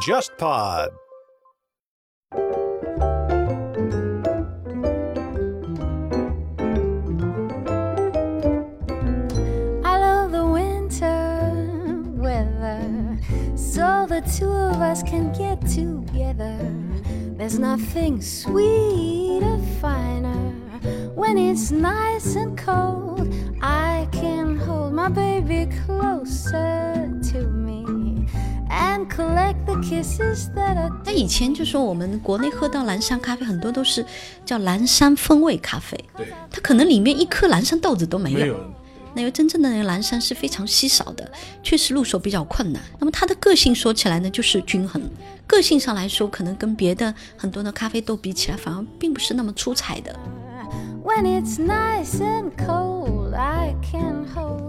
JustPod。I love the winter weather, so the two of us can get together. There's nothing sweeter, finer when it's nice and cold. I can hold my baby closer to me and collect 那以前就说我们国内喝到蓝山咖啡，很多都是叫蓝山风味咖啡，对，它可能里面一颗蓝山豆子都没有。没有，那个真正的那个蓝山是非常稀少的，确实入手比较困难。那么它的个性说起来呢，就是均衡。个性上来说，可能跟别的很多的咖啡豆比起来，反而并不是那么出彩的。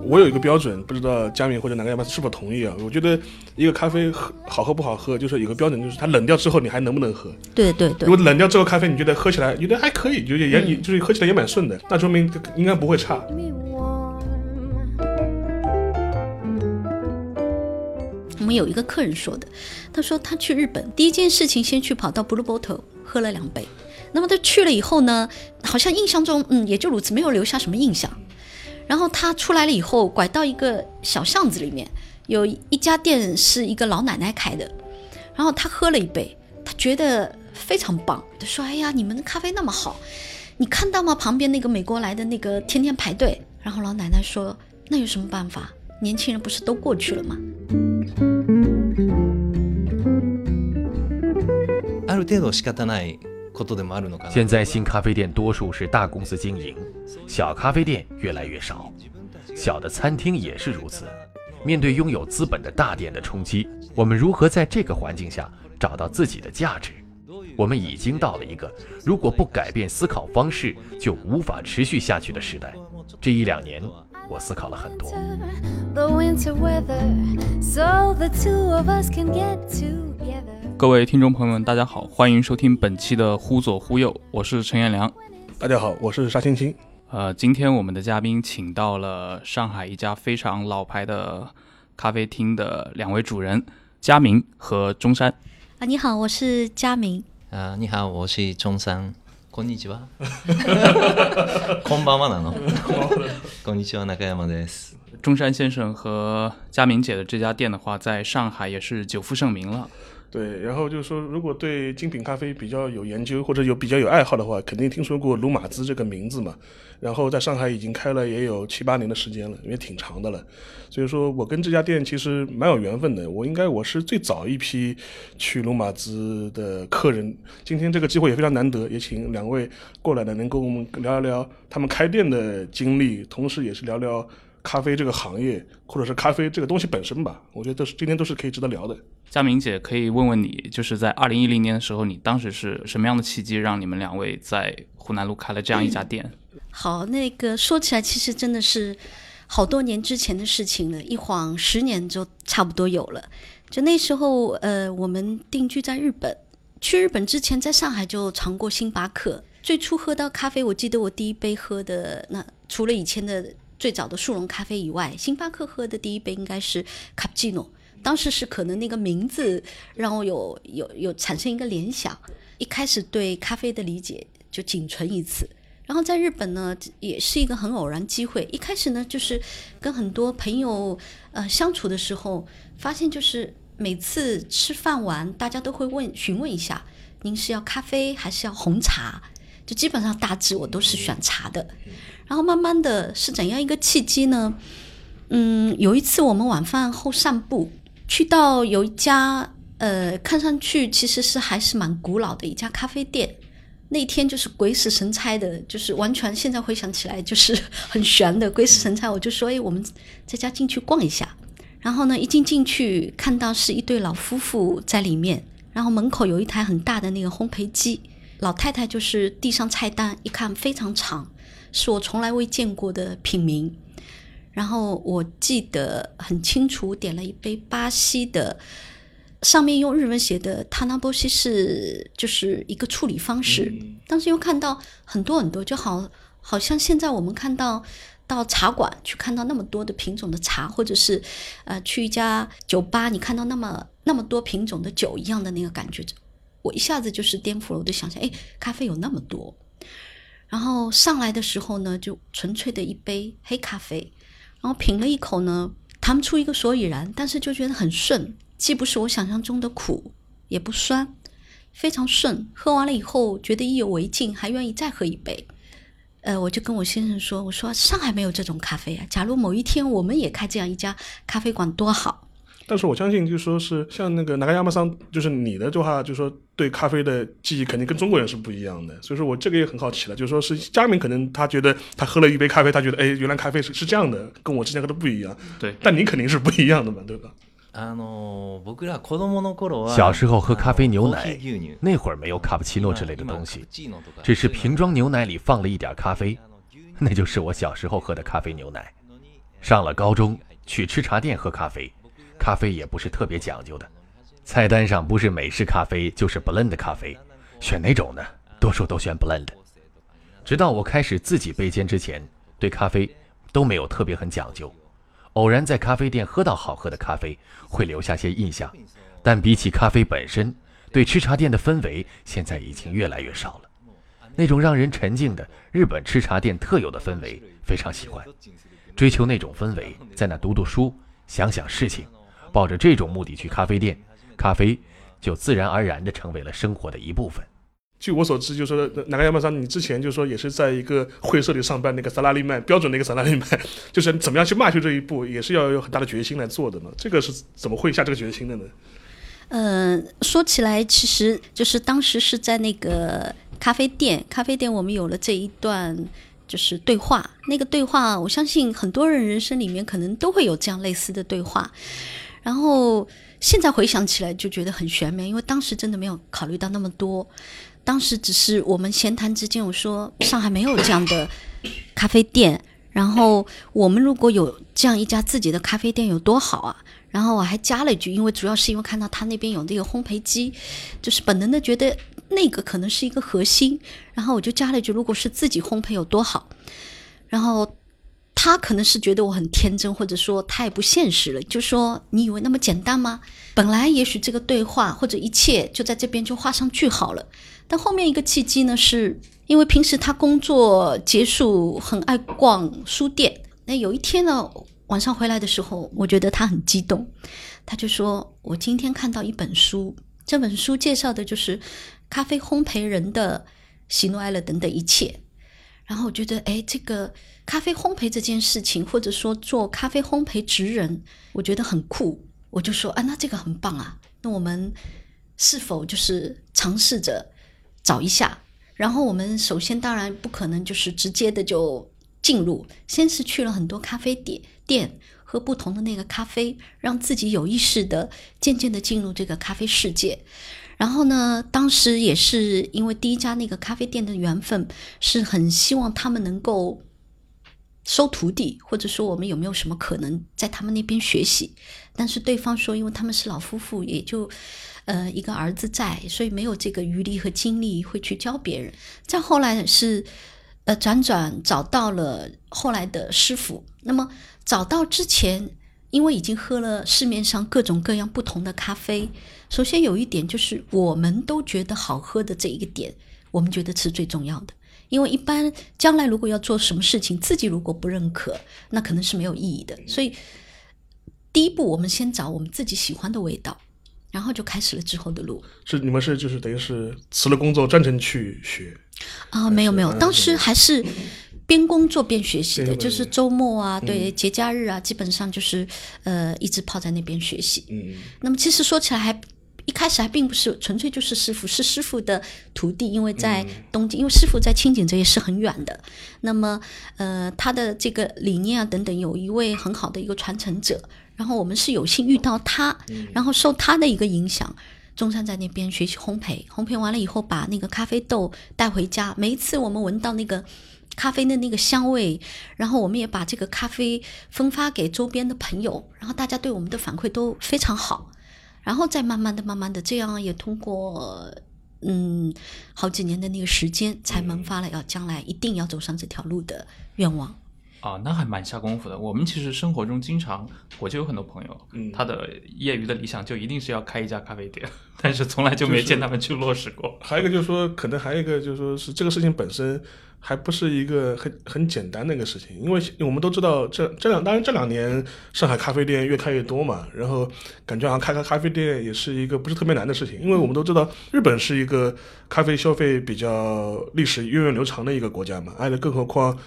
我有一个标准，不知道佳明或者哪个亚巴是否同意啊？我觉得一个咖啡喝好喝不好喝，就是有个标准，就是它冷掉之后你还能不能喝。对对对如果冷掉之后咖啡你觉得喝起来觉得还可以，就是也、就是喝起来也蛮顺的，那说明应该不会差。我们有一个客人说的，他说他去日本第一件事情先去跑到 Blue Bottle 喝了两杯，那么他去了以后呢，好像印象中嗯也就如此，没有留下什么印象。然后他出来了以后，拐到一个小巷子里面，有一家店是一个老奶奶开的，然后他喝了一杯，他觉得非常棒，他说：“哎呀，你们的咖啡那么好，你看到吗？旁边那个美国来的那个天天排队。”然后老奶奶说：“那有什么办法？年轻人不是都过去了吗？”ある程度仕方ない ことでもあるのかな。现在新咖啡店多数是大公司经营，小咖啡店越来越少，小的餐厅也是如此。面对拥有资本的大店的冲击，我们如何在这个环境下找到自己的价值？我们已经到了一个如果不改变思考方式就无法持续下去的时代。这一两年，我思考了很多。 the winter weather, so the two of us can get together. 各位听众朋友们，大家好，欢迎收听本期的《忽左忽右》，我是陈彦良。大家好，我是沙青青。呃，今天我们的嘉宾请到了上海一家非常老牌的咖啡厅的两位主人，佳明和中山。啊，你好，我是佳明。あ你好，我是中山。こんにちは。こんばんはなの。こんにちは中山です。中山先生和佳明姐的这家店的话，在上海也是久负盛名了。 对，然后就是说，如果对精品咖啡比较有研究或者有比较有爱好的话，肯定听说过鲁马兹这个名字嘛。然后在上海已经开了也有七八年的时间了，也挺长的了。所以说我跟这家店其实蛮有缘分的。我应该我是最早一批去鲁马兹的客人。今天这个机会也非常难得，也请两位过来呢，能跟我们聊一聊他们开店的经历，同时也是聊聊咖啡这个行业，或者是咖啡这个东西本身吧。我觉得都是今天都是可以值得聊的。佳明姐可以问问你，就是在二零一零年的时候，你当时是什么样的契机让你们两位在湖南路开了这样一家店？好，那个说起来，其实真的是好多年之前的事情了，一晃十年就差不多有了。就那时候，呃，我们定居在日本。去日本之前，在上海就尝过星巴克。最初喝到咖啡，我记得我第一杯喝的那除了以前的最早的速溶咖啡以外，星巴克喝的第一杯应该是卡布奇诺。当时是可能那个名字让我有有有产生一个联想，一开始对咖啡的理解就仅存于此。然后在日本呢，也是一个很偶然机会。一开始呢，就是跟很多朋友呃相处的时候，发现就是每次吃饭完，大家都会问询问一下，您是要咖啡还是要红茶？就基本上大致我都是选茶的。然后慢慢的是怎样一个契机呢？嗯，有一次我们晚饭后散步，去到有一家呃，看上去其实是还是蛮古老的一家咖啡店。那天就是鬼使神差的，就是完全现在回想起来就是很悬的鬼使神差。我就说，哎，我们在家进去逛一下。然后呢，一进进去看到是一对老夫妇在里面，然后门口有一台很大的那个烘焙机，老太太就是递上菜单，一看非常长，是我从来未见过的品名。然后我记得很清楚，点了一杯巴西的。上面用日文写的 “tanaboshi” 是就是一个处理方式。当时又看到很多很多，就好好像现在我们看到到茶馆去看到那么多的品种的茶，或者是呃去一家酒吧，你看到那么那么多品种的酒一样的那个感觉，我一下子就是颠覆了我的想象。哎，咖啡有那么多，然后上来的时候呢，就纯粹的一杯黑咖啡，然后品了一口呢，谈不出一个所以然，但是就觉得很顺，既不是我想象中的苦，也不酸，非常顺。喝完了以后觉得意犹未尽，还愿意再喝一杯。呃，我就跟我先生说，我说上海没有这种咖啡啊，假如某一天我们也开这样一家咖啡馆多好。但是我相信，就说是像那个南个亚马桑，就是你的的话，就说对咖啡的记忆肯定跟中国人是不一样的。所以说我这个也很好奇了，就说是佳明可能他觉得他喝了一杯咖啡，他觉得哎，原来咖啡是是这样的，跟我之前喝的不一样。对，但你肯定是不一样的嘛，对吧？小时候喝咖啡牛奶，那会儿没有卡布奇诺之类的东西，只是瓶装牛奶里放了一点咖啡，那就是我小时候喝的咖啡牛奶。上了高中去吃茶店喝咖啡。咖啡也不是特别讲究的，菜单上不是美式咖啡就是 blend 咖啡，选哪种呢？多数都选 blend。直到我开始自己杯煎之前，对咖啡都没有特别很讲究。偶然在咖啡店喝到好喝的咖啡，会留下些印象，但比起咖啡本身，对吃茶店的氛围现在已经越来越少了。那种让人沉静的日本吃茶店特有的氛围，非常喜欢。追求那种氛围，在那读读书，想想事情，抱着这种目的去咖啡店，咖啡就自然而然地成为了生活的一部分。据我所知，就是说哪个亚马桑，你之前就是说也是在一个会社里上班，那个萨拉利曼标准的一个萨拉利曼，就是怎么样去迈出这一步，也是要有很大的决心来做的呢。这个是怎么会下这个决心的呢？嗯，说起来，其实就是当时是在那个咖啡店，咖啡店我们有了这一段就是对话。那个对话，我相信很多人人生里面可能都会有这样类似的对话。然后现在回想起来就觉得很玄妙，因为当时真的没有考虑到那么多。当时只是我们闲谈之间，我说上海没有这样的咖啡店，然后我们如果有这样一家自己的咖啡店有多好啊！然后我还加了一句，因为主要是因为看到他那边有那个烘焙机，就是本能的觉得那个可能是一个核心，然后我就加了一句，如果是自己烘焙有多好。然后他可能是觉得我很天真，或者说太不现实了，就说你以为那么简单吗？本来也许这个对话或者一切就在这边就画上句号了。但后面一个契机呢，是因为平时他工作结束很爱逛书店。那有一天呢，晚上回来的时候，我觉得他很激动，他就说：“我今天看到一本书，这本书介绍的就是咖啡烘焙人的喜怒哀乐等等一切。”然后我觉得，哎，这个咖啡烘焙这件事情，或者说做咖啡烘焙职人，我觉得很酷。我就说：“啊，那这个很棒啊，那我们是否就是尝试着？”找一下，然后我们首先当然不可能就是直接的就进入，先是去了很多咖啡店店喝不同的那个咖啡，让自己有意识的渐渐的进入这个咖啡世界。然后呢，当时也是因为第一家那个咖啡店的缘分，是很希望他们能够收徒弟，或者说我们有没有什么可能在他们那边学习？但是对方说，因为他们是老夫妇，也就。呃，一个儿子在，所以没有这个余力和精力会去教别人。再后来是，呃，辗转找到了后来的师傅。那么找到之前，因为已经喝了市面上各种各样不同的咖啡，首先有一点就是我们都觉得好喝的这一个点，我们觉得是最重要的。因为一般将来如果要做什么事情，自己如果不认可，那可能是没有意义的。所以第一步，我们先找我们自己喜欢的味道。然后就开始了之后的路。是你们是就是等于是辞了工作专程去学啊？没有没有，当时还是边工作边学习的，就是周末啊，对节假日啊，基本上就是呃一直泡在那边学习。嗯，那么其实说起来还一开始还并不是纯粹就是师傅，是师傅的徒弟，因为在东京，因为师傅在清景这也是很远的。那么呃他的这个理念啊等等，有一位很好的一个传承者。然后我们是有幸遇到他，然后受他的一个影响，中山在那边学习烘焙，烘焙完了以后把那个咖啡豆带回家。每一次我们闻到那个咖啡的那个香味，然后我们也把这个咖啡分发给周边的朋友，然后大家对我们的反馈都非常好。然后再慢慢的、慢慢的，这样也通过嗯好几年的那个时间，才萌发了要将来一定要走上这条路的愿望。啊，那还蛮下功夫的。我们其实生活中经常，我就有很多朋友，嗯他的业余的理想就一定是要开一家咖啡店，但是从来就没见他们去落实过。还有一个就是说，可能还有一个就是说是这个事情本身还不是一个很很简单的一个事情，因为我们都知道这这两当然这两年上海咖啡店越开越多嘛，然后感觉好像开个咖啡店也是一个不是特别难的事情，因为我们都知道日本是一个咖啡消费比较历史源远流长的一个国家嘛，而且更何况。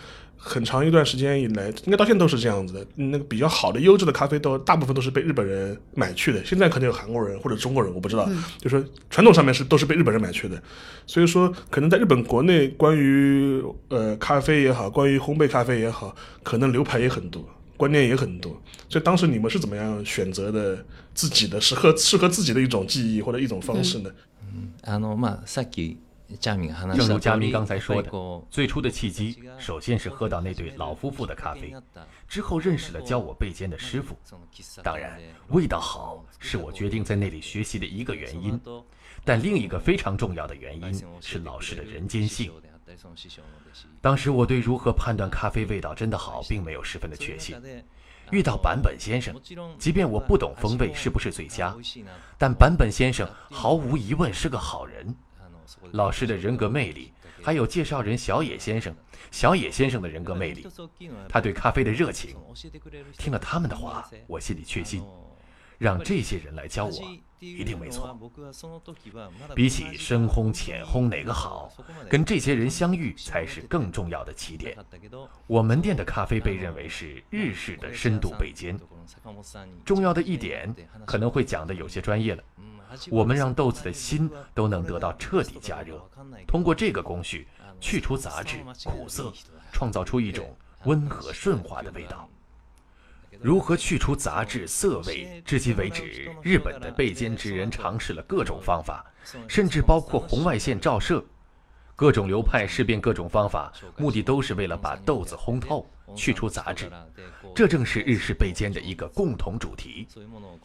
很长一段时间以来，应该到现在都是这样子的。那个比较好的、优质的咖啡豆，大部分都是被日本人买去的。现在可能有韩国人或者中国人，我不知道。就说传统上面是都是被日本人买去的。所以说，可能在日本国内，关于呃咖啡也好，关于烘焙咖啡也好，可能流派也很多，观念也很多。所以当时你们是怎么样选择的自己的适合适合自己的一种技艺或者一种方式呢？あのまあさっきジャミが話 正如した通り佳明刚才说やっ的ぱりこう，最初的契机首先是喝到那对老夫妇的咖啡，之后认识了教我背煎的师傅。当然，味道好是我决定在那里学习的一个原因，但另一个非常重要的原因是老师的人间性。当时我对如何判断咖啡味道真的好，并没有十分的确信。遇到坂本先生，即便我不懂风味是不是最佳，但坂本先生毫无疑问是个好人。 老师的人格魅力，还有介绍人小野先生，小野先生的人格魅力，他对咖啡的热情，听了他们的话，我心里确信，让这些人来教我，一定没错。比起深烘浅烘哪个好，跟这些人相遇才是更重要的起点。我门店的咖啡被认为是日式的深度焙煎，重要的一点可能会讲的有些专业了。我们让豆子的心都能得到彻底加热，通过这个工序去除杂质、苦涩，创造出一种温和顺滑的味道。如何去除杂质、涩味？至今为止，日本的焙煎职人尝试了各种方法，甚至包括红外线照射。各种流派试遍各种方法，目的都是为了把豆子烘透，去除杂质。这正是日式焙煎的一个共同主题。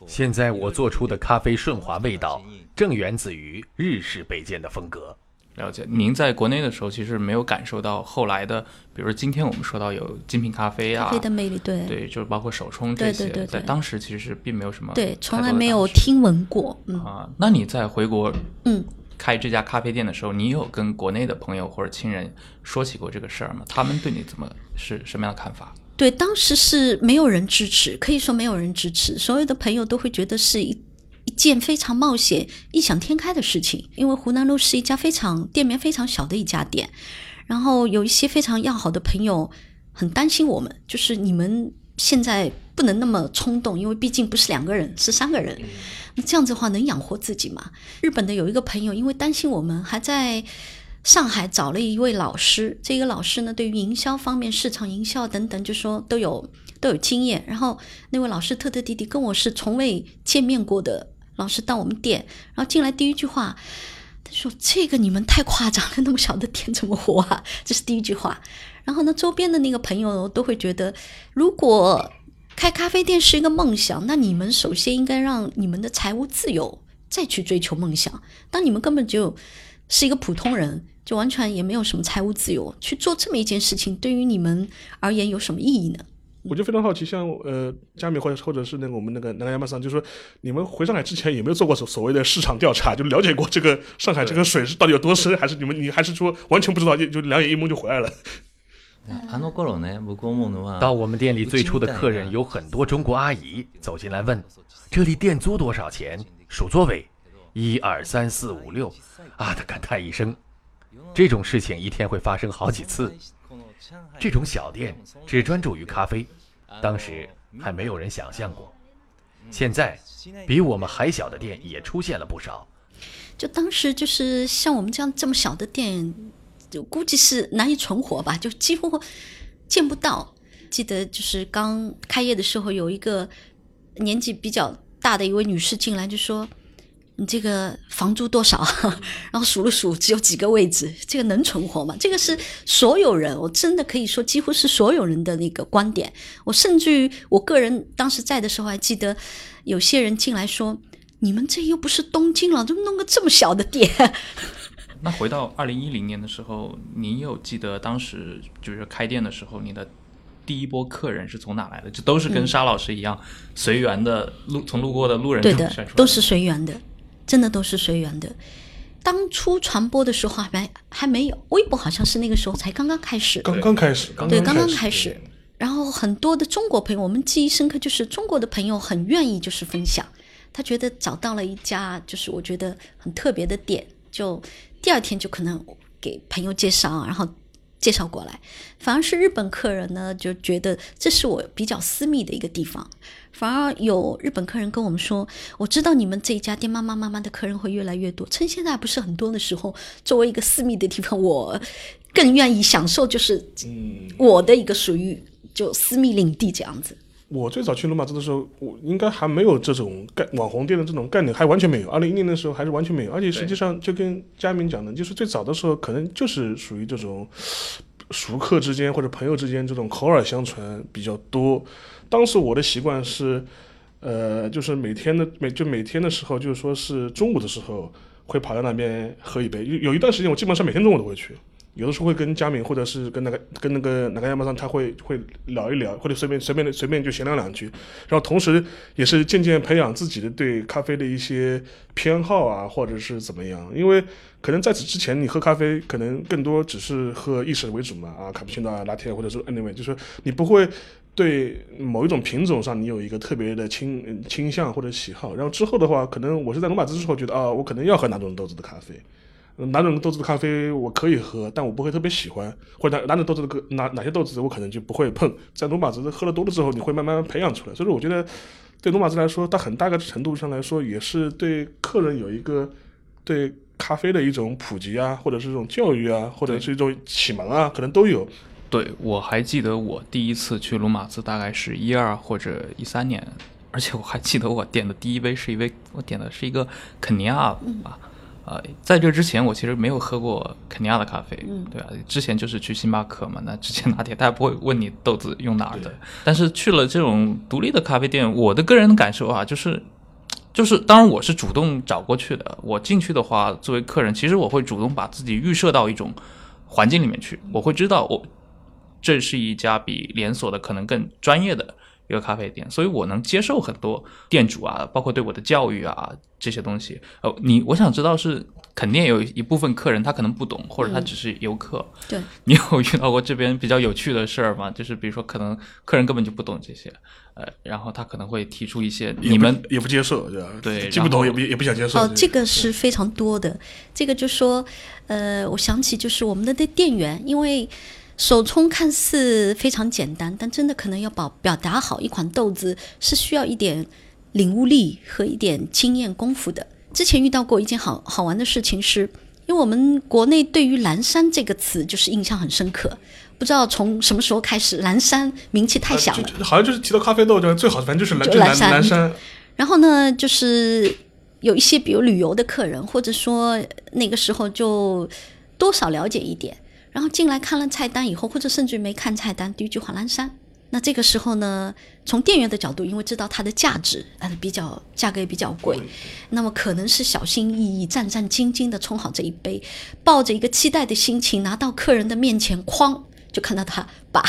现在我做出的咖啡顺滑味道，正源自于日式焙煎的风格。了解，您在国内的时候其实没有感受到后来的，比如说今天我们说到有精品咖啡啊，咖啡的魅力，对对，就是包括手冲这些，对对对对在当时其实并没有什么对，从来没有听闻过，嗯啊。那你在回国嗯。开这家咖啡店的时候，你有跟国内的朋友或者亲人说起过这个事儿吗？他们对你怎么是什么样的看法？对，当时是没有人支持，可以说没有人支持，所有的朋友都会觉得是一一件非常冒险、异想天开的事情。因为湖南路是一家非常店面非常小的一家店，然后有一些非常要好的朋友很担心我们，就是你们现在不能那么冲动，因为毕竟不是两个人，是三个人，那这样子的话能养活自己吗？日本的有一个朋友，因为担心我们，还在。上海找了一位老师，这个老师呢，对于营销方面、市场营销等等，就说都有都有经验。然后那位老师特特地地跟我是从未见面过的老师到我们店，然后进来第一句话，他说：“这个你们太夸张了，那么小的店怎么活啊？”这是第一句话。然后呢，周边的那个朋友都会觉得，如果开咖啡店是一个梦想，那你们首先应该让你们的财务自由，再去追求梦想。当你们根本就是一个普通人，就完全也没有什么财务自由，去做这么一件事情，对于你们而言有什么意义呢？我就非常好奇，像呃，佳美或者或者是那个我们那个南亚马桑，就是说你们回上海之前有没有做过所所谓的市场调查，就了解过这个上海这个水是到底有多深，还是你们你还是说完全不知道，就就两眼一蒙就回来了？あの頃ね、僕思うのは到我们店里最初的客人有很多中国阿姨走进来问：“这里店租多少钱？数座位，一二三四五六。”啊的感叹一声。这种事情一天会发生好几次。这种小店只专注于咖啡，当时还没有人想象过。现在，比我们还小的店也出现了不少。就当时就是像我们这样这么小的店， 就估计是难以存活吧，就几乎见不到。记得就是刚开业的时候，有一个年纪比较大的一位女士进来就说：“你这个房租多少？” 然后数了数，只有几个位置，这个能存活吗？这个是所有人，我真的可以说几乎是所有人的那个观点。我甚至于我个人当时在的时候，还记得有些人进来说。你们这又不是东京了，怎么弄个这么小的店？那回到二零一零年的时候，您有记得当时就是开店的时候，你的第一波客人是从哪来的？就都是跟沙老师一样、随缘的路，从路过的路人对的中筛出来，都是随缘的，真的都是随缘的。当初传播的时候还没还没有，微博好像是那个时候才刚刚开始，刚刚开始，对，刚刚开开始。然后很多的中国朋友，我们记忆深刻，就是中国的朋友很愿意就是分享，他觉得找到了一家就是我觉得很特别的店，就第二天就可能给朋友介绍，然后介绍过来。反而是日本客人呢，就觉得这是我比较私密的一个地方。反而有日本客人跟我们说，我知道你们这一家店慢慢慢慢的客人会越来越多，趁现在不是很多的时候，作为一个私密的地方，我更愿意享受就是我的一个属于就私密领地这样子。我最早去罗马兹的时候，我应该还没有这种概网红店的这种概念，还完全没有。二零一零年的时候还是完全没有，而且实际上就跟佳明讲的，就是最早的时候可能就是属于这种熟客之间或者朋友之间这种口耳相传比较多。当时我的习惯是，呃，就是每天的每就每天的时候，就是说是中午的时候会跑到那边喝一杯。有有一段时间，我基本上每天中午都会去。有的时候会跟佳敏或者是跟那个跟那个哪个亚马上他会会聊一聊，或者随便随便的随便就闲聊两句，然后同时也是渐渐培养自己的对咖啡的一些偏好啊，或者是怎么样，因为可能在此之前你喝咖啡可能更多只是喝意式为主嘛，啊，卡布奇诺啊、拿铁或者是 anyway，就是你不会对某一种品种上你有一个特别的倾倾向或者喜好，然后之后的话，可能我是在罗马兹之后觉得啊，我可能要喝哪种豆子的咖啡。哪种豆子的咖啡我可以喝，但我不会特别喜欢，或者哪哪种豆子的哪哪些豆子我可能就不会碰。在罗马兹喝了多了之后，你会慢慢培养出来。所以说，我觉得对罗马兹来说，它很大个程度上来说，也是对客人有一个对咖啡的一种普及啊，或者是一种教育啊，或者是一种启蒙啊，可能都有。对，我还记得我第一次去罗马兹大概是一二或者一三年，而且我还记得我点的第一杯是一杯，我点的是一个肯尼亚啊。呃，在这之前我其实没有喝过肯尼亚的咖啡，嗯对吧？之前就是去星巴克嘛，那之前拿铁，大家不会问你豆子用哪儿的。但是去了这种独立的咖啡店，我的个人感受啊，就是，就是，当然我是主动找过去的。我进去的话，作为客人，其实我会主动把自己预设到一种环境里面去，我会知道我这是一家比连锁的可能更专业的一个咖啡店，所以我能接受很多店主啊，包括对我的教育啊这些东西。呃，你我想知道是肯定有一部分客人他可能不懂，或者他只是游客。对你有遇到过这边比较有趣的事儿吗？就是比如说可能客人根本就不懂这些，呃，然后他可能会提出一些你们也不接受，对吧？对既不懂也不也不想接受。哦，这个是非常多的。这个就说，呃，我想起就是我们的店店员，因为手冲看似非常简单，但真的可能要表表达好一款豆子是需要一点领悟力和一点经验功夫的。之前遇到过一件好好玩的事情是，因为我们国内对于蓝山这个词就是印象很深刻，不知道从什么时候开始，蓝山名气太小了。好像就是提到咖啡豆，就最好，反正就是蓝山蓝山。然后呢，就是有一些比如旅游的客人，或者说那个时候就多少了解一点，然后进来看了菜单以后，或者甚至于没看菜单，第一句话蓝山。那这个时候呢，从店员的角度，因为知道它的价值，呃，比较价格也比较贵，那么可能是小心翼翼、战战兢兢的冲好这一杯，抱着一个期待的心情拿到客人的面前，哐就看到他把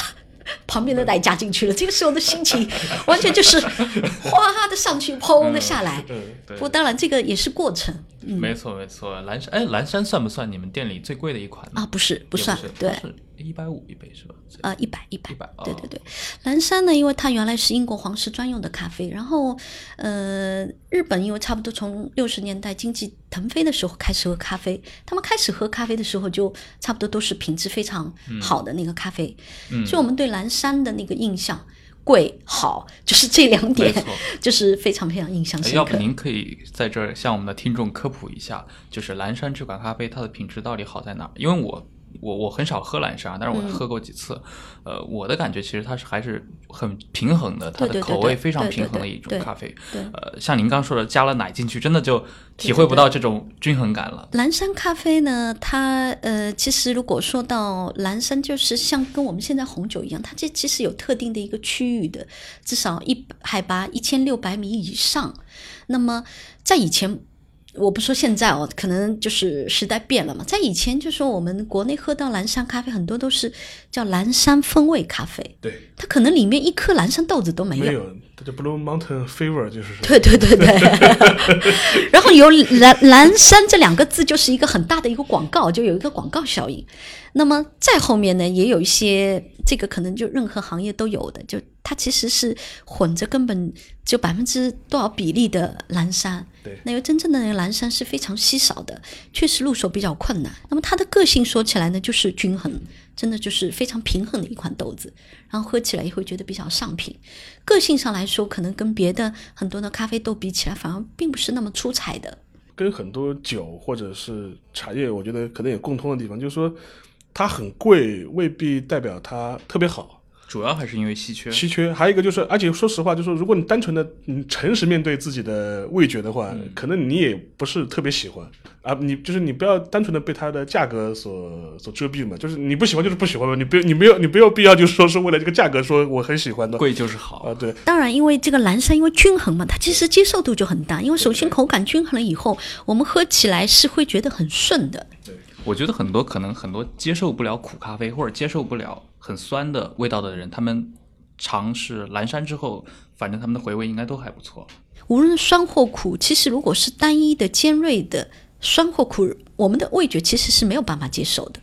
旁边的奶加进去了。这个时候的心情完全就是哗的上去，砰的下来。不过当然这个也是过程没错没错，蓝山哎，蓝山算不算你们店里最贵的一款呢啊，不是不算不是，对。是一百五一杯是吧？啊，一百一百100，哦对对对。蓝山呢，因为它原来是英国皇室专用的咖啡，然后呃，日本因为差不多从六十年代经济腾飞的时候开始喝咖啡，他们开始喝咖啡的时候就差不多都是品质非常好的那个咖啡，嗯所以我们对蓝山的那个印象。贵好，就是这两点，就是非常非常印象哎深刻。要不您可以在这儿向我们的听众科普一下，就是蓝山这款咖啡它的品质到底好在哪儿？因为我我我很少喝蓝山，但是我喝过几次，呃，我的感觉其实它是还是很平衡的，它的口味非常平衡的一种咖啡。对呃，像您刚说的，加了奶进去，真的就体会不到这种均衡感了。蓝山咖啡呢，它呃，其实如果说到蓝山，就是像跟我们现在红酒一样，它这其实有特定的一个区域的，至少一海拔一千六百米以上。那么在以前我不说现在哦，可能就是时代变了嘛。在以前，就说我们国内喝到蓝山咖啡，很多都是叫蓝山风味咖啡，对，它可能里面一颗蓝山豆子都没有。没有，它叫 Blue Mountain Fever，就是说，对对对对，然后有蓝蓝山这两个字就是一个很大的一个广告，就有一个广告效应。那么再后面呢，也有一些这个可能就任何行业都有的，就它其实是混着根本就百分之多少比例的蓝山。对那个真正的那个蓝山是非常稀少的，确实入手比较困难。那么它的个性说起来呢，就是均衡，真的就是非常平衡的一款豆子，然后喝起来也会觉得比较上品。个性上来说，可能跟别的很多的咖啡豆比起来，反而并不是那么出彩的。跟很多酒或者是茶叶，我觉得可能有共通的地方，就是说它很贵，未必代表它特别好。主要还是因为稀缺。稀缺，还有一个就是，而且说实话，就是，如果你单纯的嗯诚实面对自己的味觉的话，可能你也不是特别喜欢啊。你就是你不要单纯的被它的价格所所遮蔽嘛，就是你不喜欢就是不喜欢嘛，你不你没有你没有必要就是说是为了这个价格说我很喜欢的贵就是好啊，对，当然，因为这个蓝山因为均衡嘛，它其实接受度就很大。因为首先口感均衡了以后，我们喝起来是会觉得很顺的。我觉得很多可能很多接受不了苦咖啡或者接受不了很酸的味道的人，他们尝试蓝山之后，反正他们的回味应该都还不错。无论酸或苦，其实如果是单一的尖锐的酸或苦，我们的味觉其实是没有办法接受的。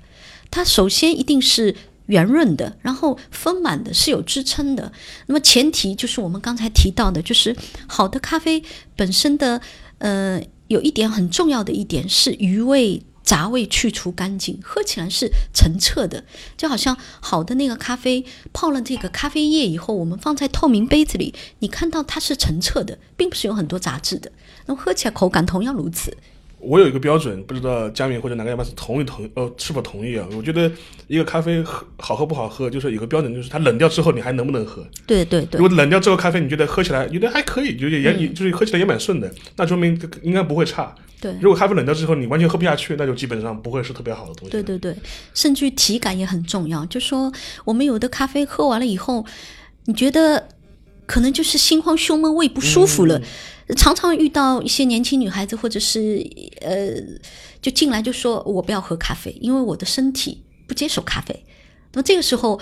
它首先一定是圆润的，然后丰满的，是有支撑的。那么前提就是我们刚才提到的，就是好的咖啡本身的，呃，有一点很重要的一点是余味。杂味去除干净，喝起来是澄澈的，就好像好的那个咖啡泡了这个咖啡液以后，我们放在透明杯子里，你看到它是澄澈的，并不是有很多杂质的。那么喝起来口感同样如此。我有一个标准，不知道佳明或者哪个亚巴斯同意同呃是否同意啊？我觉得一个咖啡喝好喝不好喝，就是有个标准，就是它冷掉之后你还能不能喝？对对对如。果冷掉之后咖啡你觉得喝起来觉得还可以，就是也你就是喝起来也蛮顺的，那说明应该不会差。对如果咖啡冷掉之后你完全喝不下去，那就基本上不会是特别好的东西。对对对，甚至于体感也很重要。就说我们有的咖啡喝完了以后，你觉得可能就是心慌胸闷、胃不舒服了。常常遇到一些年轻女孩子，或者是呃，就进来就说我不要喝咖啡，因为我的身体不接受咖啡。那么这个时候，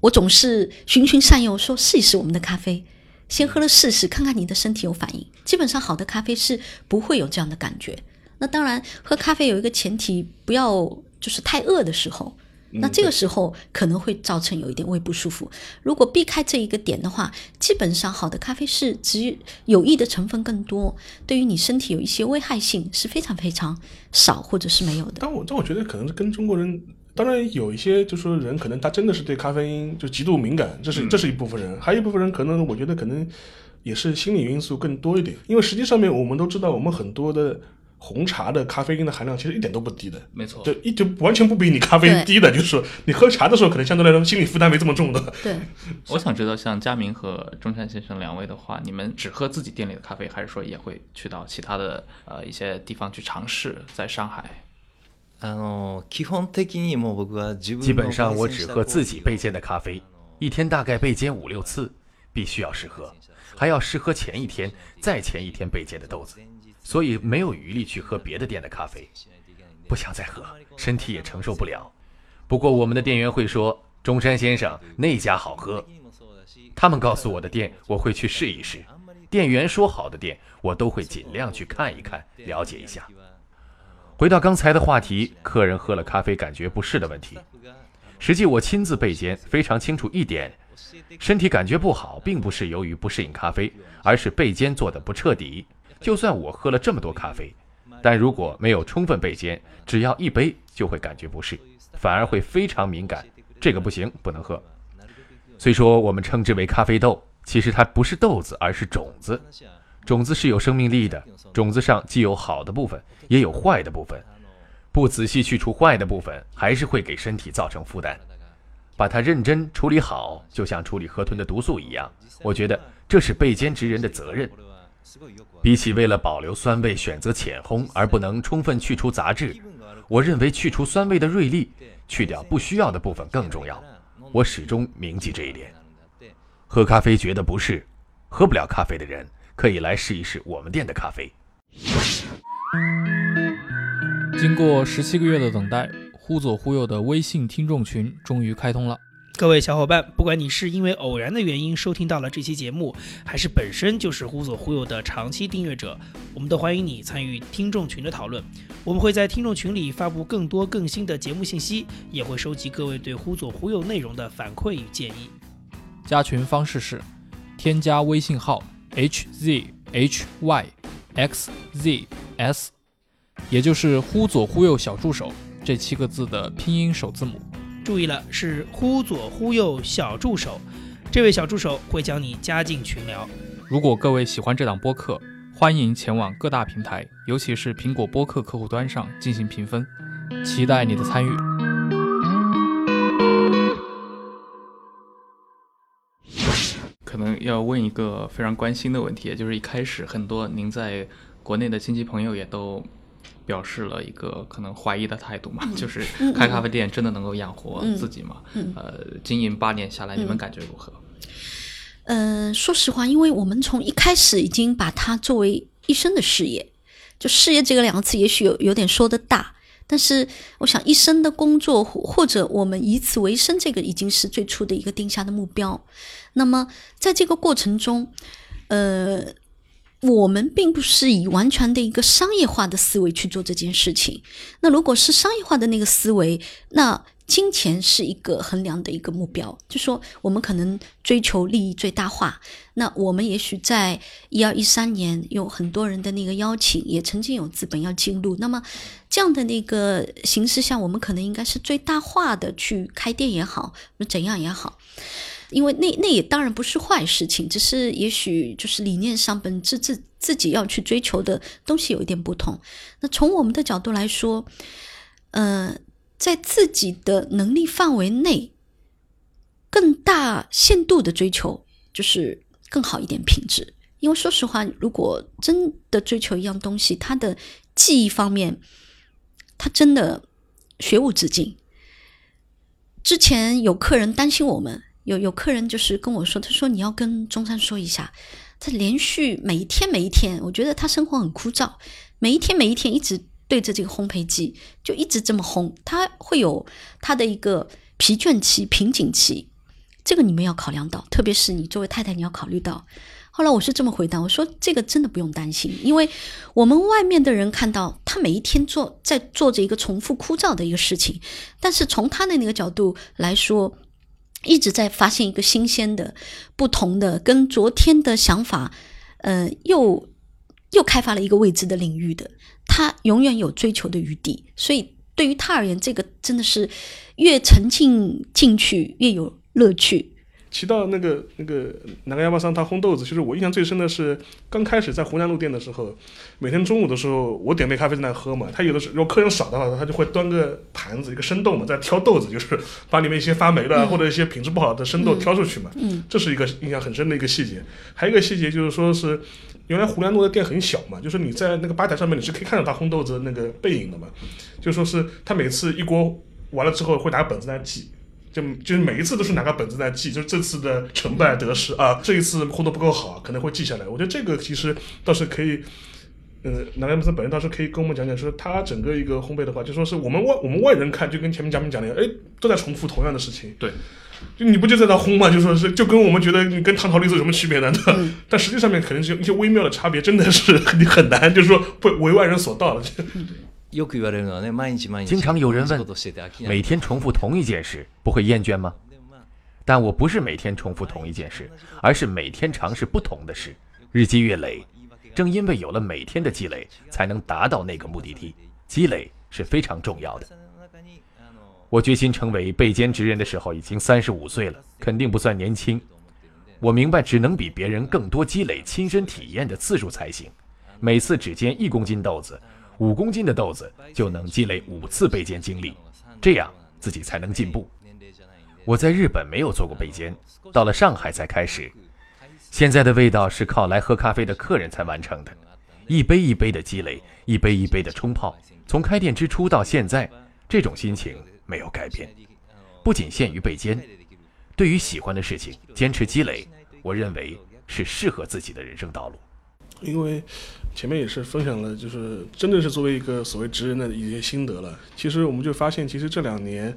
我总是循循善诱，说试一试我们的咖啡，先喝了试试，看看你的身体有反应。基本上好的咖啡是不会有这样的感觉。那当然，喝咖啡有一个前提，不要就是太饿的时候。那这个时候可能会造成有一点胃不舒服。如果避开这一个点的话，基本上好的咖啡是只有益的成分更多，对于你身体有一些危害性是非常非常少或者是没有的。但我但我觉得可能是跟中国人，当然有一些就是说人可能他真的是对咖啡因就极度敏感，这是这是一部分人，还有一部分人可能我觉得可能也是心理因素更多一点，因为实际上面我们都知道，我们很多的红茶的咖啡因的含量其实一点都不低的。没错就一就完全不比你咖啡因低的，就是说你喝茶的时候，可能相对来说心理负担没这么重的。对，我想知道，像佳明和中山先生两位的话，你们只喝自己店里的咖啡，还是说也会去到其他的呃一些地方去尝试？在上海，あの基本的にもう僕は自分の基本上我只喝自己备煎的咖啡，一天大概备煎五六次，必须要试喝，还要试喝前一天、再前一天备煎的豆子， 所以没有余力去喝别的店的咖啡，不想再喝，身体也承受不了。不过我们的店员会说，中山先生那家好喝，他们告诉我的店，我会去试一试。店员说好的店，我都会尽量去看一看，了解一下。回到刚才的话题，客人喝了咖啡感觉不适的问题。实际我亲自备煎，非常清楚一点，身体感觉不好，并不是由于不适应咖啡，而是备煎做的不彻底。就算我喝了这么多咖啡，但如果没有充分备煎，只要一杯就会感觉不适，反而会非常敏感，这个不行，不能喝。虽说我们称之为咖啡豆，其实它不是豆子，而是种子。种子是有生命力的，种子上既有好的部分，也有坏的部分。不仔细去除坏的部分，还是会给身体造成负担。把它认真处理好，就像处理河豚的毒素一样。我觉得这是备煎职人的责任。比起为了保留酸味选择浅烘而不能充分去除杂质，我认为去除酸味的锐利，去掉不需要的部分更重要。我始终铭记这一点。喝咖啡觉得不适，喝不了咖啡的人可以来试一试我们店的咖啡。经过十七个月的等待，忽左忽右的微信听众群终于开通了。各位小伙伴，不管你是因为偶然的原因收听到了这期节目，还是本身就是忽左忽右的长期订阅者，我们都欢迎你参与听众群的讨论。我们会在听众群里发布更多更新的节目信息，也会收集各位对忽左忽右内容的反馈与建议。加群方式是添加微信号 hzhyxzs，也就是忽左忽右小助手这七个字的拼音首字母。注意了，是忽左忽右小助手，这位小助手会将你加进群聊。如果各位喜欢这档播客，欢迎前往各大平台，尤其是苹果播客客户端上进行评分，期待你的参与。可能要问一个非常关心的问题，也就是一开始很多您在国内的亲戚朋友也都。表示了一个可能怀疑的态度嘛，就是开咖啡店真的能够养活自己吗？呃，经营八年下来，你们感觉如何？嗯，说实话，因为我们从一开始已经把它作为一生的事业，就事业这个两个字，也许有有点说的大，但是我想一生的工作或者我们以此为生，这个已经是最初的一个定下的目标。那么在这个过程中，呃。我们并不是以完全的一个商业化的思维去做这件事情。那如果是商业化的那个思维，那金钱是一个衡量的一个目标，就说我们可能追求利益最大化。那我们也许在一二一三年有很多人的那个邀请，也曾经有资本要进入。那么这样的那个形式下，我们可能应该是最大化的去开店也好，怎样也好。因为那那也当然不是坏事情，只是也许就是理念上本质自自己要去追求的东西有一点不同。那从我们的角度来说，呃，在自己的能力范围内，更大限度的追求就是更好一点品质。因为说实话，如果真的追求一样东西，它的技艺方面，它真的学无止境。之前有客人担心我们。有有客人就是跟我说，他说你要跟中山说一下，他连续每一天每一天，我觉得他生活很枯燥，每一天每一天一直对着这个烘焙机，就一直这么烘，他会有他的一个疲倦期、瓶颈期，这个你们要考量到，特别是你作为太太，你要考虑到。后来我是这么回答，我说这个真的不用担心，因为我们外面的人看到他每一天做在做着一个重复枯燥的一个事情，但是从他的那个角度来说。一直在发现一个新鲜的、不同的，跟昨天的想法，呃，又又开发了一个未知的领域的，他永远有追求的余地。所以对于他而言，这个真的是越沉浸进去越有乐趣。提到那个那个南干幺八三，他烘豆子，其实我印象最深的是刚开始在湖南路店的时候，每天中午的时候，我点杯咖啡在那喝嘛。他有的时候如果客人少的话，他就会端个盘子，一个生豆嘛，在挑豆子，就是把里面一些发霉的或者一些品质不好的生豆挑出去嘛。嗯，这是一个印象很深的一个细节。还有一个细节就是说是，原来湖南路的店很小嘛，就是你在那个吧台上面你是可以看到他烘豆子那个背影的嘛。就说是他每次一锅完了之后会拿本子来记。就就是每一次都是拿个本子在记，就是这次的成败得失啊，这一次烘的不够好，可能会记下来。我觉得这个其实倒是可以，呃，南安姆森本人倒是可以跟我们讲讲，说他整个一个烘焙的话，就说是我们外我们外人看，就跟前面嘉宾讲的，哎，都在重复同样的事情。对，就你不就在那烘吗？就说是就跟我们觉得你跟糖炒栗子有什么区别呢？但实际上面可能是一些微妙的差别，真的是 你很难，就是说不为外人所道了。经常有人问，每天重复同一件事不会厌倦吗？但我不是每天重复同一件事，而是每天尝试不同的事，日积月累。正因为有了每天的积累，才能达到那个目的地。积累是非常重要的。我决心成为背兼职人的时候，已经三十五岁了，肯定不算年轻。我明白，只能比别人更多积累亲身体验的次数才行。每次只煎一公斤豆子。五公斤的豆子就能积累五次焙煎经历，这样自己才能进步。我在日本没有做过焙煎，到了上海才开始。现在的味道是靠来喝咖啡的客人才完成的，一杯一杯的积累，一杯一杯的冲泡。从开店之初到现在，这种心情没有改变。不仅限于焙煎，对于喜欢的事情，坚持积累，我认为是适合自己的人生道路。因为前面也是分享了，就是真的是作为一个所谓职人的一些心得了。其实我们就发现，其实这两年，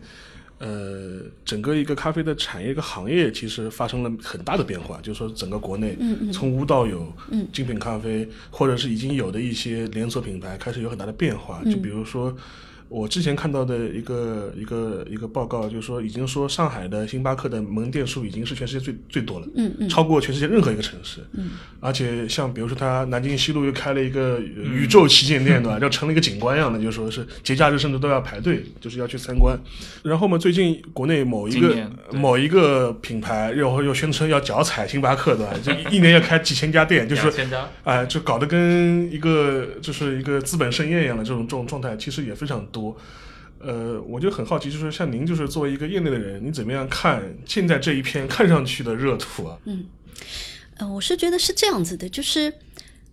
呃，整个一个咖啡的产业、一个行业，其实发生了很大的变化。就是说，整个国内，从无到有，精品咖啡，或者是已经有的一些连锁品牌，开始有很大的变化。就比如说。我之前看到的一个一个一个报告，就是说，已经说上海的星巴克的门店数已经是全世界最最多了，嗯嗯，超过全世界任何一个城市，嗯，而且像比如说，它南京西路又开了一个宇宙旗舰店，对吧？就成了一个景观一样的，就说是节假日甚至都要排队，就是要去参观。然后嘛，最近国内某一个某一个品牌，然后又宣称要脚踩星巴克，对吧？就一年要开几千家店，就是哎，就搞得跟一个就是一个资本盛宴一样的这种这种状态，其实也非常多。多，呃，我就很好奇，就是像您，就是作为一个业内的人，你怎么样看现在这一片看上去的热土啊？嗯，呃，我是觉得是这样子的，就是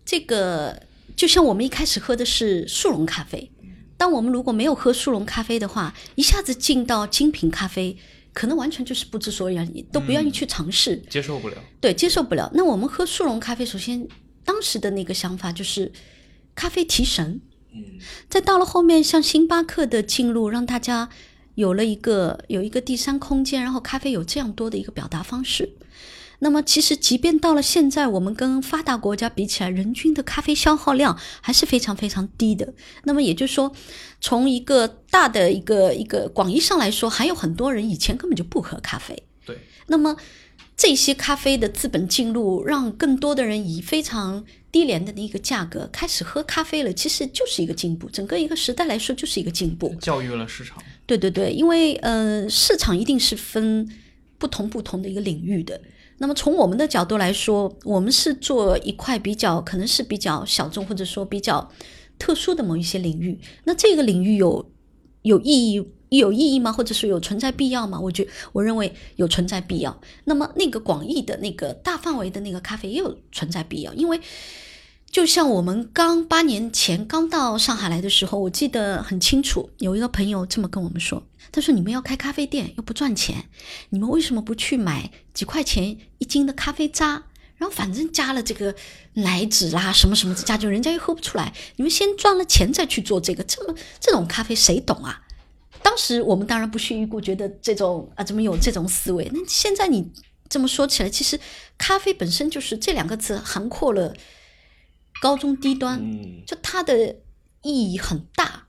这个，就像我们一开始喝的是速溶咖啡，当我们如果没有喝速溶咖啡的话，一下子进到精品咖啡，可能完全就是不知所以然，都不愿意去尝试，接受不了，对，接受不了。那我们喝速溶咖啡，首先当时的那个想法就是咖啡提神。再到了后面，像星巴克的进入，让大家有了一个有一个第三空间，然后咖啡有这样多的一个表达方式。那么，其实即便到了现在，我们跟发达国家比起来，人均的咖啡消耗量还是非常非常低的。那么也就是说，从一个大的一个一个广义上来说，还有很多人以前根本就不喝咖啡。对。那么这些咖啡的资本进入，让更多的人以非常。低廉的那个价格开始喝咖啡了，其实就是一个进步。整个一个时代来说，就是一个进步。教育了市场。对对对，因为呃，市场一定是分不同不同的一个领域的。那么从我们的角度来说，我们是做一块比较可能是比较小众或者说比较特殊的某一些领域。那这个领域有有意义有意义吗？或者是有存在必要吗？我觉我认为有存在必要。那么那个广义的那个大范围的那个咖啡也有存在必要，因为。就像我们刚八年前刚到上海来的时候，我记得很清楚，有一个朋友这么跟我们说：“他说你们要开咖啡店又不赚钱，你们为什么不去买几块钱一斤的咖啡渣？然后反正加了这个奶脂啦什么什么的加，就人家又喝不出来。你们先赚了钱再去做这个，这么这种咖啡谁懂啊？当时我们当然不屑一顾，觉得这种啊怎么有这种思维？那现在你这么说起来，其实咖啡本身就是这两个字涵括了。”高中低端，就它的意义很大。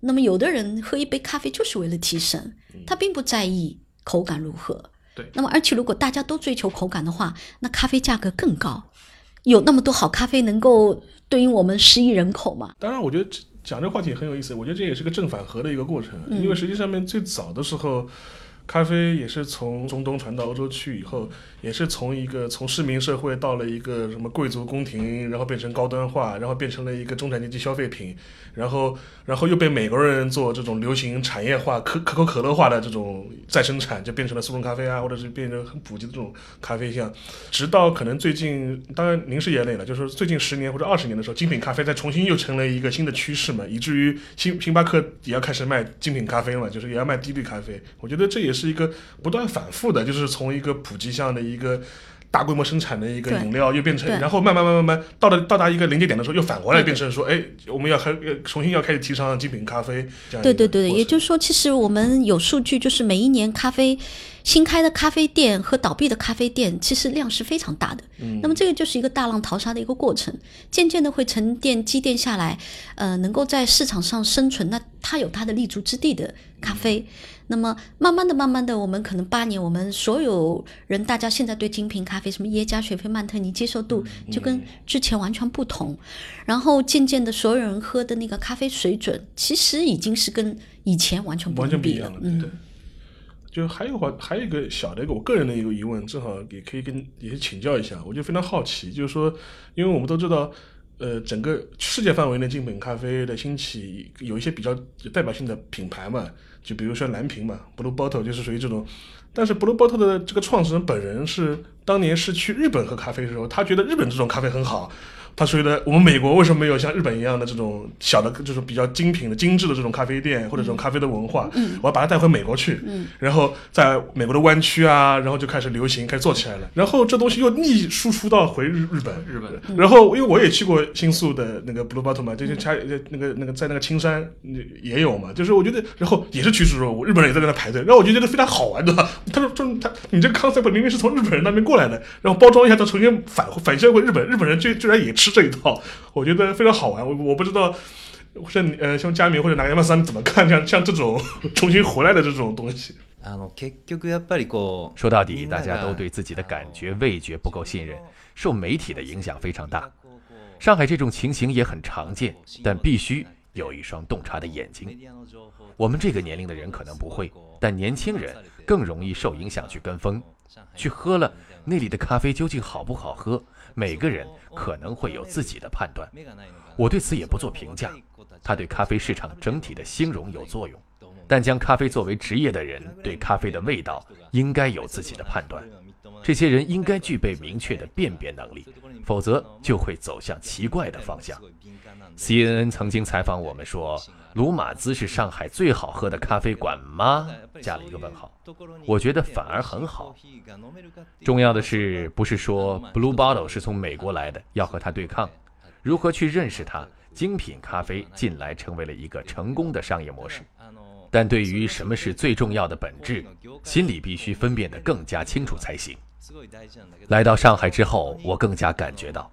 那么，有的人喝一杯咖啡就是为了提神，他并不在意口感如何。对。那么，而且如果大家都追求口感的话，那咖啡价格更高。有那么多好咖啡能够对应我们十亿人口吗？当然，我觉得讲这个话题很有意思。我觉得这也是个正反合的一个过程，因为实际上面最早的时候。咖啡也是从中东传到欧洲去以后，也是从一个从市民社会到了一个什么贵族宫廷，然后变成高端化，然后变成了一个中产阶级消费品，然后然后又被美国人做这种流行产业化、可可口可乐化的这种再生产，就变成了速溶咖啡啊，或者是变成很普及的这种咖啡像，直到可能最近，当然您是业内了，就是最近十年或者二十年的时候，精品咖啡再重新又成了一个新的趋势嘛，以至于星星巴克也要开始卖精品咖啡了，就是也要卖低滤咖啡，我觉得这也是。一个不断反复的，就是从一个普及向的一个大规模生产的一个饮料，又变成，然后慢慢慢慢慢到了到达一个临界点的时候，又反过来变成说，哎，我们要开重新要开始提倡精品咖啡。对对对，也就是说，其实我们有数据，就是每一年咖啡新开的咖啡店和倒闭的咖啡店，其实量是非常大的。嗯，那么这个就是一个大浪淘沙的一个过程，渐渐的会沉淀积淀下来，呃，能够在市场上生存，那它有它的立足之地的咖啡。那么慢慢的、慢慢的，我们可能八年，我们所有人，大家现在对精品咖啡，什么耶加、雪菲、曼特尼，接受度就跟之前完全不同。然后渐渐的，所有人喝的那个咖啡水准，其实已经是跟以前完全完全不一样了。嗯对，就还有话，还有一个小的一个我个人的一个疑问，正好也可以跟也请教一下。我就非常好奇，就是说，因为我们都知道。呃，整个世界范围内精品咖啡的兴起，有一些比较有代表性的品牌嘛，就比如说蓝瓶嘛，Blue Bottle 就是属于这种。但是 Blue Bottle 的这个创始人本人是当年是去日本喝咖啡的时候，他觉得日本这种咖啡很好，他觉得我们美国为什么没有像日本一样的这种小的，就是比较精品的、精致的这种咖啡店或者这种咖啡的文化？嗯我要把它带回美国去，嗯然后在美国的湾区啊，然后就开始流行，开始做起来了。然后这东西又逆输出到回日日本，日本然后因为我也去过新宿的那个 Blue Bottle 嘛，就是它那个那个在那个青山也有嘛，就是我觉得，然后也是趋势弱物，日本人也在那排队，然后我就觉得非常好玩，对吧？他说说他你这个 concept 明明是从日本人那边过来的，然后包装一下，再重新返返销回日本，日本人居居然也吃这一套，我觉得非常好玩。我我不知道。像你呃，像佳明或者哪个亚马桑怎么看像像这种重新回来的这种东西？あの結局やっぱりこう说到底，大家都对自己的感觉、味觉不够信任，受媒体的影响非常大。上海这种情形也很常见，但必须有一双洞察的眼睛。我们这个年龄的人可能不会，但年轻人更容易受影响去跟风，去喝了那里的咖啡究竟好不好喝，每个人 可能会有自己的判断。我对此也不做评价，它对咖啡市场整体的兴荣有作用。但将咖啡作为职业的人，对咖啡的味道应该有自己的判断。这些人应该具备明确的辨别能力，否则就会走向奇怪的方向。CNN 曾经采访我们说，鲁马兹是上海最好喝的咖啡馆吗？加了一个问号。我觉得反而很好。重要的是，不是说 Blue Bottle 是从美国来的，要和它对抗，如何去认识它？精品咖啡近来成为了一个成功的商业模式。但对于什么是最重要的本质，心里必须分辨得更加清楚才行。来到上海之后，我更加感觉到，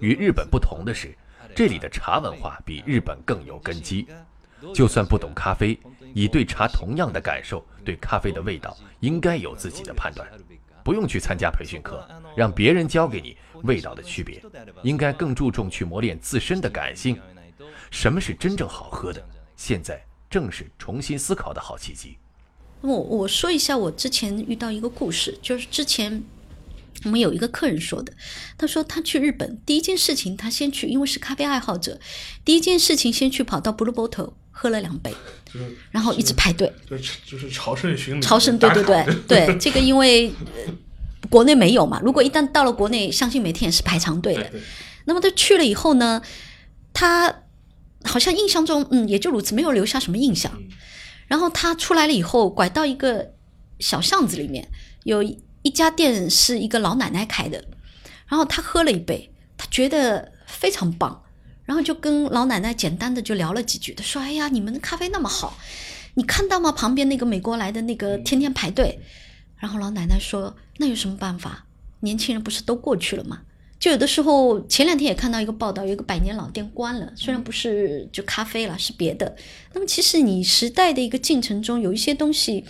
与日本不同的是，这里的茶文化比日本更有根基。就算不懂咖啡，以对茶同样的感受，对咖啡的味道应该有自己的判断。不用去参加培训课，让别人教给你味道的区别，应该更注重去磨练自身的感性。什么是真正好喝的？现在正是重新思考的好契机。我我说一下我之前遇到一个故事，就是之前我们有一个客人说的，他说他去日本第一件事情，他先去，因为是咖啡爱好者，第一件事情先去跑到 Blue Bottle 喝了两杯，就是然后一直排队。就是就是朝圣巡礼，朝圣，对对对对，这个因为、呃、国内没有嘛，如果一旦到了国内，相信每天也是排长队的。那么他去了以后呢，他好像印象中，嗯，也就如此，没有留下什么印象。然后他出来了以后，拐到一个小巷子里面，有一家店是一个老奶奶开的。然后他喝了一杯，他觉得非常棒，然后就跟老奶奶简单的就聊了几句。他说：“哎呀，你们的咖啡那么好，你看到吗？旁边那个美国来的那个天天排队。”然后老奶奶说：“那有什么办法？年轻人不是都过去了吗？”就有的时候，前两天也看到一个报道，有一个百年老店关了，虽然不是就咖啡了，是别的。那么其实你时代的一个进程中，有一些东西，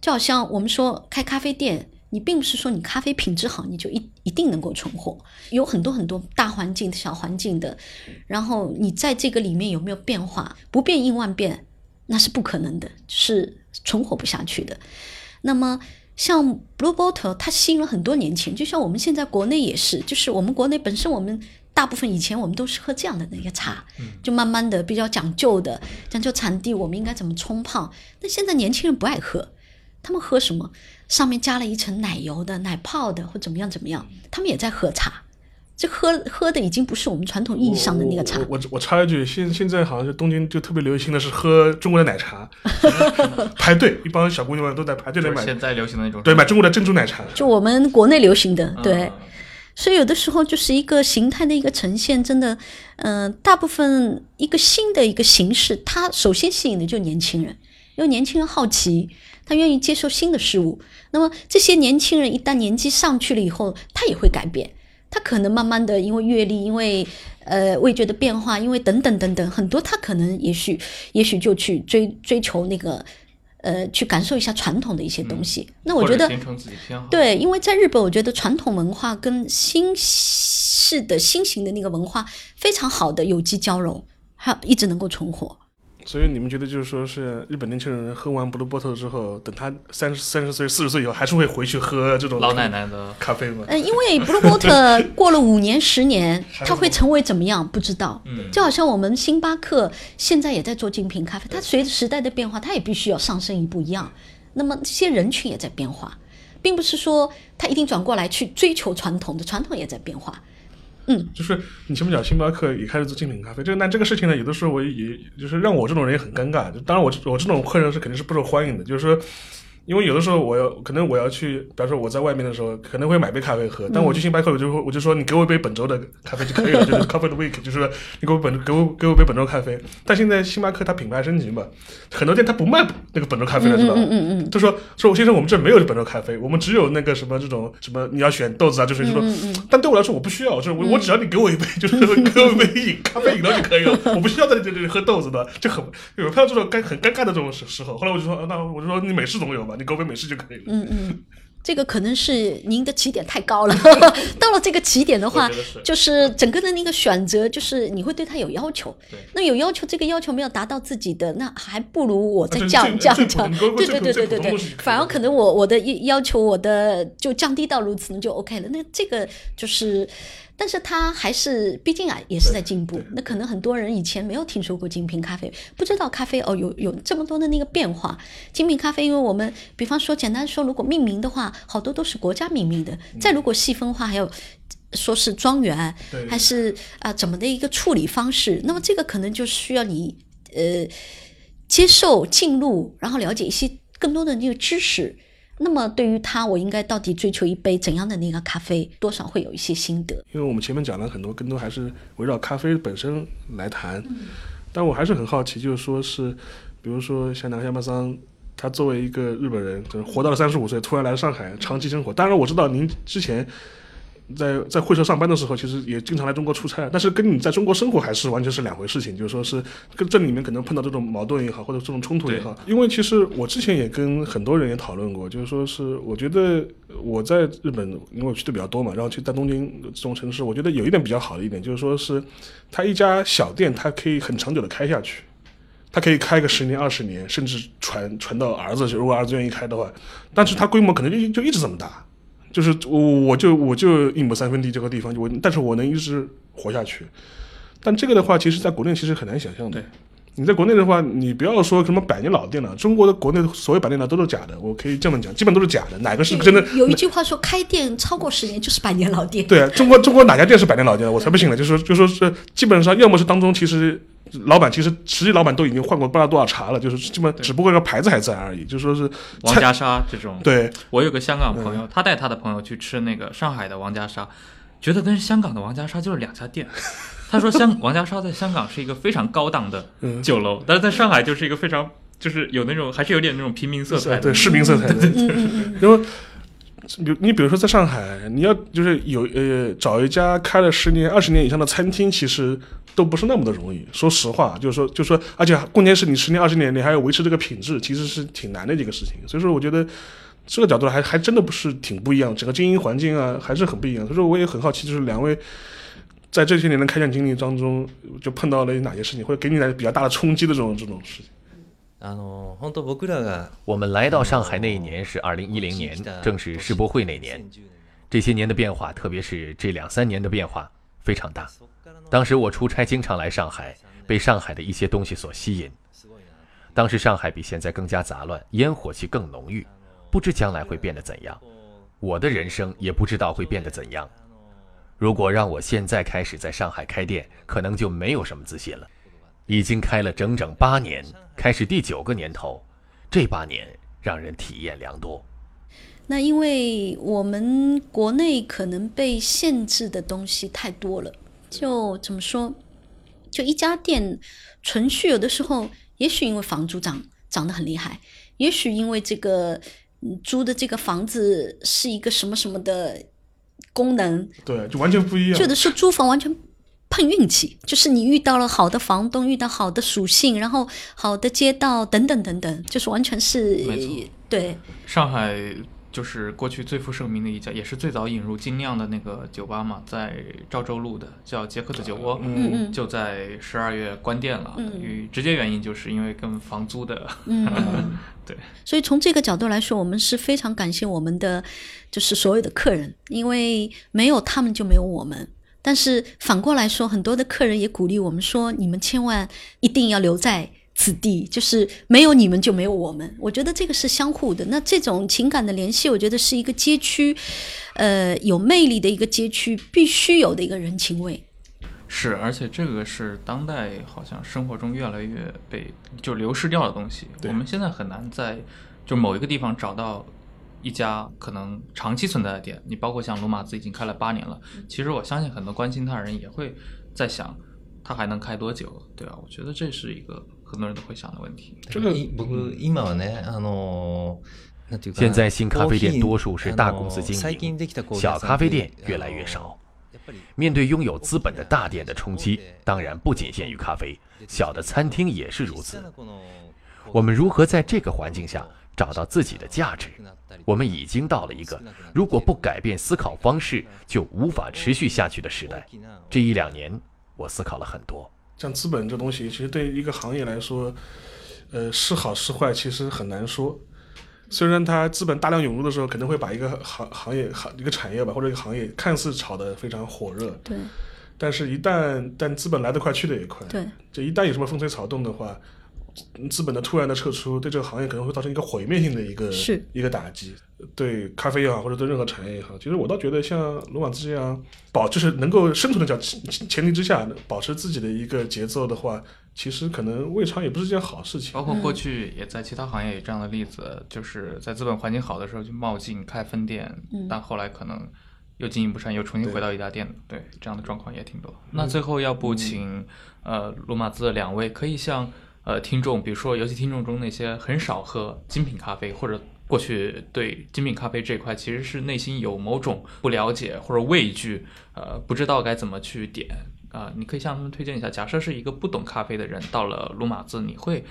就好像我们说开咖啡店，你并不是说你咖啡品质好，你就一一定能够存活。有很多很多大环境、小环境的，然后你在这个里面有没有变化？不变应万变，那是不可能的，是存活不下去的。那么。像 Blue Bottle，它吸引了很多年轻人，就像我们现在国内也是，就是我们国内本身我们大部分以前我们都是喝这样的那个茶，就慢慢的比较讲究的，讲究产地，我们应该怎么冲泡。那现在年轻人不爱喝，他们喝什么？上面加了一层奶油的、奶泡的或怎么样怎么样，他们也在喝茶。这喝喝的已经不是我们传统意义上的那个茶。我我我插一句，现现在好像是东京就特别流行的是喝中国的奶茶，排队，一帮小姑娘们都在排队来买。现在流行的那种，对，买中国的珍珠奶茶。就我们国内流行的，对。所以有的时候就是一个形态的一个呈现，真的，嗯、呃，大部分一个新的一个形式，它首先吸引的就是年轻人，因为年轻人好奇，他愿意接受新的事物。那么这些年轻人一旦年纪上去了以后，他也会改变。他可能慢慢的，因为阅历，因为呃味觉的变化，因为等等等等很多，他可能也许也许就去追追求那个呃去感受一下传统的一些东西。嗯、那我觉得。对，因为在日本，我觉得传统文化跟新式的新型的那个文化非常好的有机交融，还一直能够存活。所以你们觉得就是说是日本年轻人喝完 Blue Bottle 之后，等他三十三十岁、四十岁以后，还是会回去喝这种老奶奶的咖啡吗？嗯，因为 Blue Bottle 过了五年、十年，它会成为怎么样？不知道。嗯，就好像我们星巴克现在也在做精品咖啡，它随着时代的变化，它也必须要上升一步一样。那么这些人群也在变化，并不是说他一定转过来去追求传统的，传统也在变化。嗯，就是你前面讲星巴克也开始做精品咖啡，这个那这个事情呢，有的时候我也就是让我这种人也很尴尬。就当然我我这种客人是肯定是不受欢迎的，就是说。因为有的时候我要可能我要去，比方说我在外面的时候可能会买杯咖啡喝，但我去星巴克我就会我就说你给我一杯本周的咖啡就可以了，就是 Coffee Week，就是说你给我本给我给我杯本周咖啡。但现在星巴克它品牌升级嘛，很多店它不卖那个本周咖啡了，知道吗？嗯嗯嗯嗯就说说先生我们这没有本周咖啡，我们只有那个什么这种什么你要选豆子啊，就是说，但对我来说我不需要，就是我我只要你给我一杯，就是 给我一杯饮咖啡饮料就可以了，我不需要在这里喝豆子的，就很有碰到这种尴很尴尬的这种时时候，后来我就说，啊那我就说你美式总有吧，你给我杯美式就可以了。嗯嗯，这个可能是您的起点太高了，到了这个起点的话就是整个的那个选择，就是你会对他有要求。那有要求，这个要求没有达到自己的，那还不如我再降降降。对对对对对对反而可能我我的要要求我的就降低到如此，那就 OK 了。那这个就是。但是它还是，毕竟啊，也是在进步。那可能很多人以前没有听说过精品咖啡，不知道咖啡哦有有这么多的那个变化。精品咖啡，因为我们比方说简单说，如果命名的话，好多都是国家命名的。再如果细分化，还有说是庄园还是啊、怎么的一个处理方式，那么这个可能就需要你呃接受进入，然后了解一些更多的那个知识。那么对于他，我应该到底追求一杯怎样的那个咖啡，多少会有一些心得。因为我们前面讲了很多，更多还是围绕咖啡本身来谈。嗯但我还是很好奇，就是说是，比如说像南下马桑，他作为一个日本人，就是活到了三十五岁，突然来上海长期生活。当然我知道您之前在在会社上班的时候，其实也经常来中国出差，但是跟你在中国生活还是完全是两回事情。就是说是跟这里面可能碰到这种矛盾也好，或者这种冲突也好，因为其实我之前也跟很多人也讨论过，就是说是我觉得我在日本，因为我去的比较多嘛，然后去在东京这种城市，我觉得有一点比较好的一点就是说是，它一家小店它可以很长久的开下去。它可以开个十年、二十年，甚至传传到儿子，如果儿子愿意开的话，但是它规模可能就就一直这么大，就是我我就我就一亩三分地这个地方，就我但是我能一直活下去。但这个的话，其实在国内其实很难想象的。你在国内的话，你不要说什么百年老店了，中国的国内所有百年老都是假的，我可以这么讲，基本都是假的，哪个是真的？有一句话说，开店超过十年就是百年老店。对，中国中国哪家店是百年老店？我才不信呢！就说就说是基本上，要么是当中其实老板其实实际老板都已经换过不知道多少茬了，就是基本只不过这个牌子还在而已。就说是王家沙这种，对我有个香港朋友，他带他的朋友去吃那个上海的王家沙，觉得跟香港的王家沙就是两家店。他说香王家沙在香港是一个非常高档的嗯酒楼，但是在上海就是一个非常就是有那种还是有点那种平民色彩。对市民色彩的。因为比你比如说在上海，你要就是有呃找一家开了十年、二十年以上的餐厅，其实都不是那么的容易。说实话，就是说，就是说，而且关键是你十年、二十年，你还要维持这个品质，其实是挺难的一个事情。所以说，我觉得这个角度还还真的不是挺不一样，整个经营环境啊还是很不一样。所以说，我也很好奇，就是两位。在这些年的开店经历当中，就碰到了哪些事情，或者给你来比较大的冲击的这种这种事情？あの本当僕らが我们来到上海那一年是二零一零年，正是世博会那年。这些年的变化，特别是这两三年的变化非常大。当时我出差经常来上海，被上海的一些东西所吸引。当时上海比现在更加杂乱，烟火气更浓郁，不知将来会变得怎样。我的人生也不知道会变得怎样。如果让我现在开始在上海开店，可能就没有什么自信了。 已经开了整整八年，开始第九个年头，这八年让人体验良多。那因为我们国内可能被限制的东西太多了，就怎么说？就一家店存续，有的时候也许因为房租涨涨得很厉害，也许因为这个嗯租的这个房子是一个什么什么的功能，对，就完全不一样。有的时候租房完全碰运气，就是你遇到了好的房东，遇到好的属性，然后好的街道等等等等，就是完全是对上海就是过去最负盛名的一家，也是最早引入精酿的那个酒吧嘛，在赵州路的叫杰克的酒窝，嗯嗯就在十二月关店了。嗯与直接原因就是因为跟房租的，嗯嗯。对，所以从这个角度来说，我们是非常感谢我们的就是所有的客人，因为没有他们就没有我们。但是反过来说，很多的客人也鼓励我们说：“你们千万一定要留在此地，就是没有你们就没有我们。我觉得这个是相互的。那这种情感的联系，我觉得是一个街区，呃，有魅力的一个街区必须有的一个人情味。是，而且这个是当代好像生活中越来越被就流失掉的东西。我们现在很难在就某一个地方找到一家可能长期存在的店，你包括像罗马兹已经开了八年了。其实我相信很多关心它的人也会在想，它还能开多久？对啊，我觉得这是一个很多人都会想的问题。这个不，现在新咖啡店多数是大公司经营，小咖啡店越来越少。面对拥有资本的大店的冲击，当然不仅限于咖啡，小的餐厅也是如此。我们如何在这个环境下找到自己的价值？我们已经到了一个如果不改变思考方式就无法持续下去的时代。这一两年，我思考了很多。像资本这东西，其实对一个行业来说，呃，是好是坏，其实很难说。虽然它资本大量涌入的时候，可能会把一个行行业行一个产业吧，或者一个行业看似炒得非常火热，对但是一旦但资本来得快去得也快，对，就一旦有什么风吹草动的话，资本的突然的撤出，对这个行业可能会造成一个毁灭性的一个是一个打击。对咖啡也好，或者对任何产业也好，其实我倒觉得像罗马兹这样保就是能够生存的角前前提之下，保持自己的一个节奏的话，其实可能未尝也不是件好事情。包括过去也在其他行业有这样的例子，就是在资本环境好的时候就冒进开分店，但后来可能又经营不善，又重新回到一家店，对这样的状况也挺多。那最后要不请呃罗马兹的两位可以向呃听众，比如说尤其听众中那些很少喝精品咖啡或者。过去对精品咖啡这一块其实是内心有某种不了解或者畏惧，呃，不知道该怎么去点，啊、你可以向他们推荐一下。假设是一个不懂咖啡的人到了鲁马兹，你会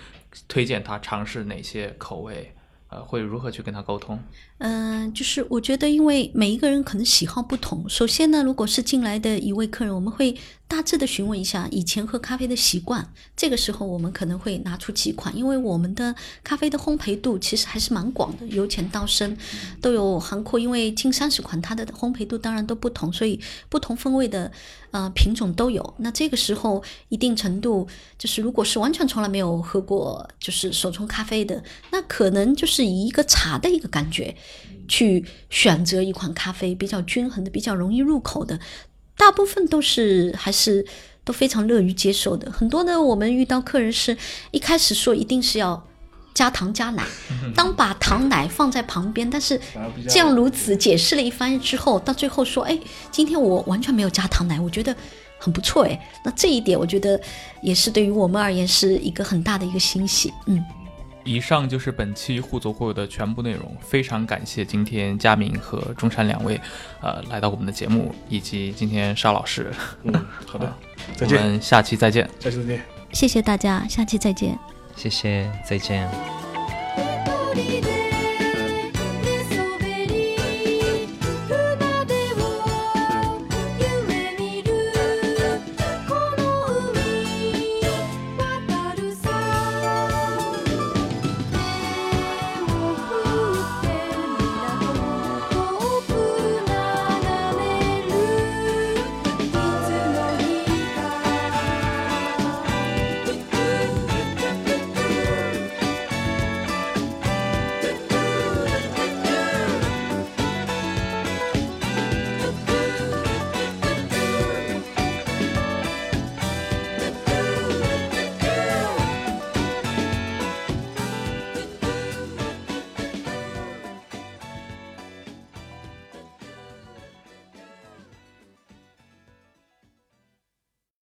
推荐他尝试哪些口味？呃，会如何去跟他沟通？嗯、就是我觉得，因为每一个人可能喜好不同。首先呢，如果是进来的一位客人，我们会大致的询问一下以前喝咖啡的习惯。这个时候，我们可能会拿出几款，因为我们的咖啡的烘焙度其实还是蛮广的，由浅到深都有涵括。因为近三十款，它的烘焙度当然都不同，所以不同风味的呃品种都有。那这个时候，一定程度就是，如果是完全从来没有喝过就是手冲咖啡的，那可能就是以一个茶的一个感觉去选择一款咖啡，比较均衡的、比较容易入口的，大部分都是还是都非常乐于接受的。很多呢，我们遇到客人是一开始说一定是要。加糖加奶，当把糖奶放在旁边，但是这样如此解释了一番之后，到最后说：“哎，今天我完全没有加糖奶，我觉得很不错。”哎，那这一点我觉得也是对于我们而言是一个很大的一个欣喜。嗯，以上就是本期互走互有的全部内容。非常感谢今天佳明和中山两位，呃，来到我们的节目，以及今天沙老师。嗯，好的，再我见，们下期再见。下期再见。谢谢大家，下期再见。谢谢再见。